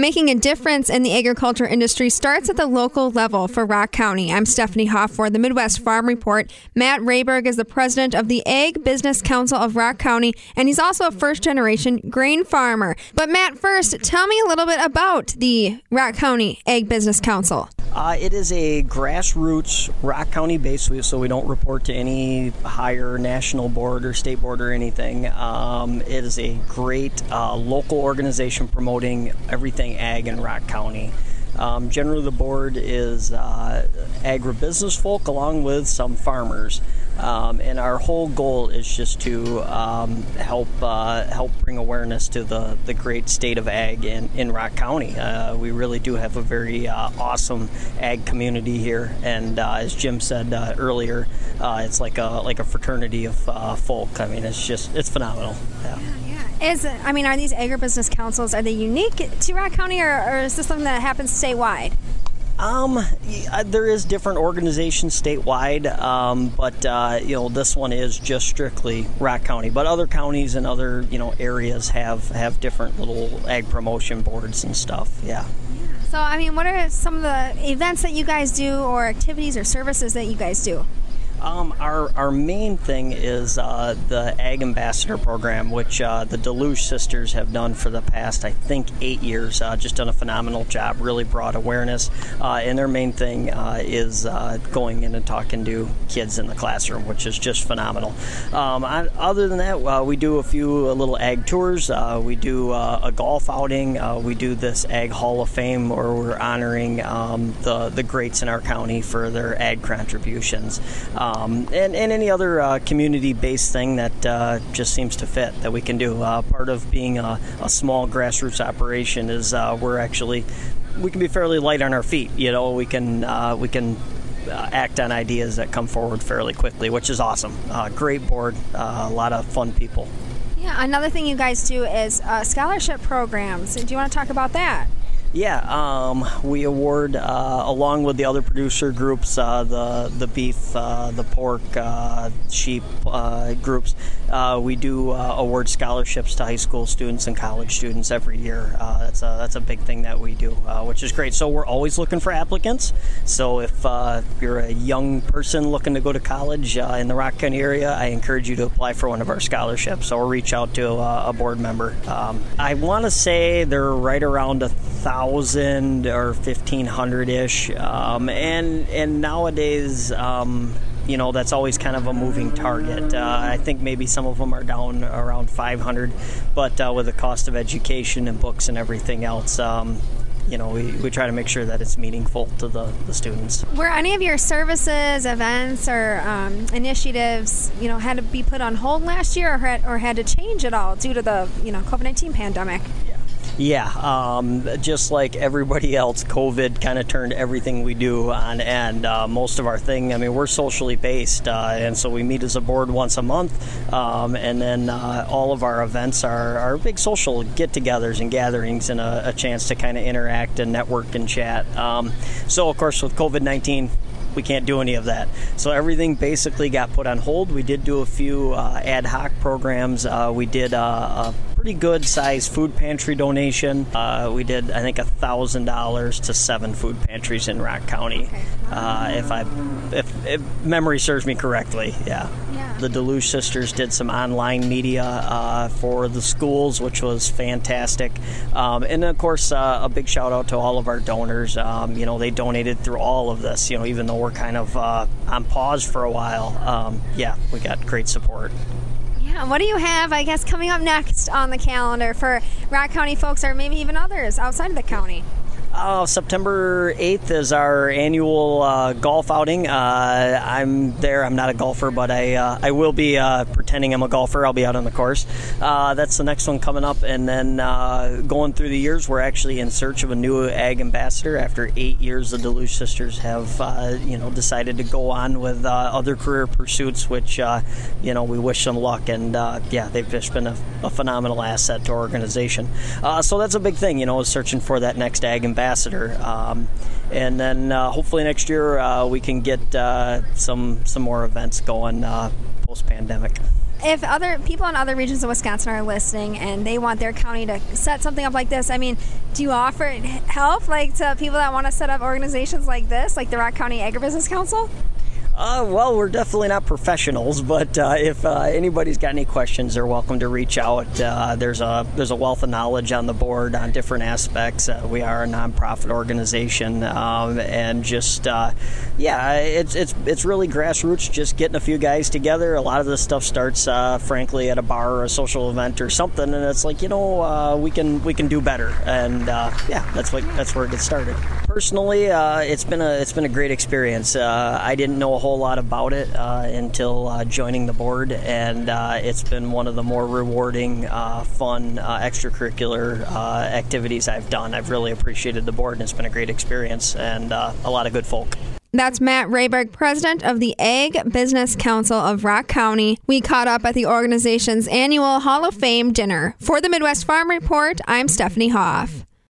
Making a difference in the agriculture industry starts at the local level for Rock County. I'm Stephanie Hoff for the Midwest Farm Report. Matt Rayberg is the president of the Ag Business Council of Rock County, and he's also a first generation grain farmer. But, Matt, first, tell me a little bit about the Rock County Ag Business Council. Uh, it is a grassroots Rock County base, so we don't report to any higher national board or state board or anything. Um, it is a great uh, local organization promoting everything ag in Rock County. Um, generally, the board is uh, agribusiness folk along with some farmers. Um, and our whole goal is just to um, help uh, help bring awareness to the, the great state of ag in, in Rock County. Uh, we really do have a very uh, awesome ag community here, and uh, as Jim said uh, earlier, uh, it's like a like a fraternity of folk. I mean, it's just it's phenomenal. Yeah. yeah. Is I mean, are these agribusiness councils are they unique to Rock County, or, or is this something that happens statewide? Um, uh, there is different organizations statewide, um, but uh, you know this one is just strictly Rock County. But other counties and other you know areas have have different little ag promotion boards and stuff. Yeah. So I mean, what are some of the events that you guys do, or activities or services that you guys do? Um, our, our main thing is uh, the Ag Ambassador Program, which uh, the Deluge sisters have done for the past, I think, eight years. Uh, just done a phenomenal job, really broad awareness. Uh, and their main thing uh, is uh, going in and talking to kids in the classroom, which is just phenomenal. Um, I, other than that, we do a few little ag tours. we do a golf outing. we do this Ag Hall of Fame where we're honoring um, the, the greats in our county for their ag contributions um, and, and any other uh, community based thing that uh, just seems to fit that we can do. Uh, part of being a, a, small grassroots operation is uh, we're actually we can be fairly light on our feet. You know, we can uh, we can uh, act on ideas that come forward fairly quickly, which is awesome. great board, a lot of fun people. Yeah, another thing you guys do is scholarship programs. Do you want to talk about that? Yeah, um, we award uh, along with the other producer groups, uh, the the beef, uh, the pork, uh, sheep uh, groups. Uh, we do award scholarships to high school students and college students every year. that's a that's a big thing that we do, which is great. So we're always looking for applicants. So if you're a young person looking to go to college in the Rock County area, I encourage you to apply for one of our scholarships or reach out to a board member. Um, I want to say they're right around a thousand thousand or fifteen hundred ish, um, and and nowadays. Um, you know that's always kind of a moving target. Uh, I think maybe some of them are down around 500, but uh, with the cost of education and books and everything else, um, you know, we, we try to make sure that it's meaningful to the, the students. Were any of your services, events, or um, initiatives, you know, had to be put on hold last year or had, or had to change at all due to the, you know, COVID 19 pandemic? Yeah, um, just like everybody else, COVID kind of turned everything we do on end. Uh, most of our thing, I mean, we're socially based, uh, and so we meet as a board once a month, um, and then uh, all of our events are, are big social get-togethers and gatherings, and a, a chance to kind of interact and network and chat. Um, so, of course, with COVID nineteen, we can't do any of that. So everything basically got put on hold. We did do a few uh, ad hoc programs. Uh, we did uh, a pretty good size food pantry donation. Uh, we did, I think, a thousand dollars to seven food pantries in Rock County, uh, if I, if, if, memory serves me correctly. Yeah. yeah. The Deluge sisters did some online media uh, for the schools, which was fantastic. Um, and of course, a big shout out to all of our donors. Um, you know, they donated through all of this. You know, even though we're kind of on pause for a while, um, yeah, we got great support. What do you have, I guess, coming up next on the calendar for Rock County folks or maybe even others outside of the county? Uh, September 8th is our annual uh, golf outing. Uh, I'm there. I'm not a golfer, but I uh, I will be uh, pretending I'm a golfer. I'll be out on the course. Uh, that's the next one coming up. And then going through the years, we're actually in search of a new ag ambassador. After eight years, the Deluge sisters have you know decided to go on with other career pursuits, which you know we wish them luck. And yeah, they've just been a, a phenomenal asset to our organization. so that's a big thing, you know, searching for that next ag ambassador ambassador. Um, and then uh, hopefully next year uh, we can get uh, some some more events going uh, post pandemic. If other people in other regions of Wisconsin are listening and they want their county to set something up like this, I mean, do you offer help like to people that want to set up organizations like this, like the Rock County Agribusiness Council? Uh, well, we're definitely not professionals, but uh, if uh, anybody's got any questions, they're welcome to reach out. Uh, there's a there's a wealth of knowledge on the board on different aspects. Uh, we are a nonprofit organization, um, and just uh, yeah, it's it's it's really grassroots. Just getting a few guys together. A lot of this stuff starts, frankly, at a bar or a social event or something, and it's like you know we can we can do better, and yeah, that's what that's where it gets started. Personally, it's been a it's been a great experience. I didn't know a whole whole lot about it uh, until uh, joining the board, and uh, it's been one of the more rewarding, fun, extracurricular activities I've done. I've really appreciated the board, and it's been a great experience and a lot of good folk. That's Matt Rayberg, president of the Ag Business Council of Rock County. We caught up at the organization's annual Hall of Fame dinner. For the Midwest Farm Report, I'm Stephanie Hoff.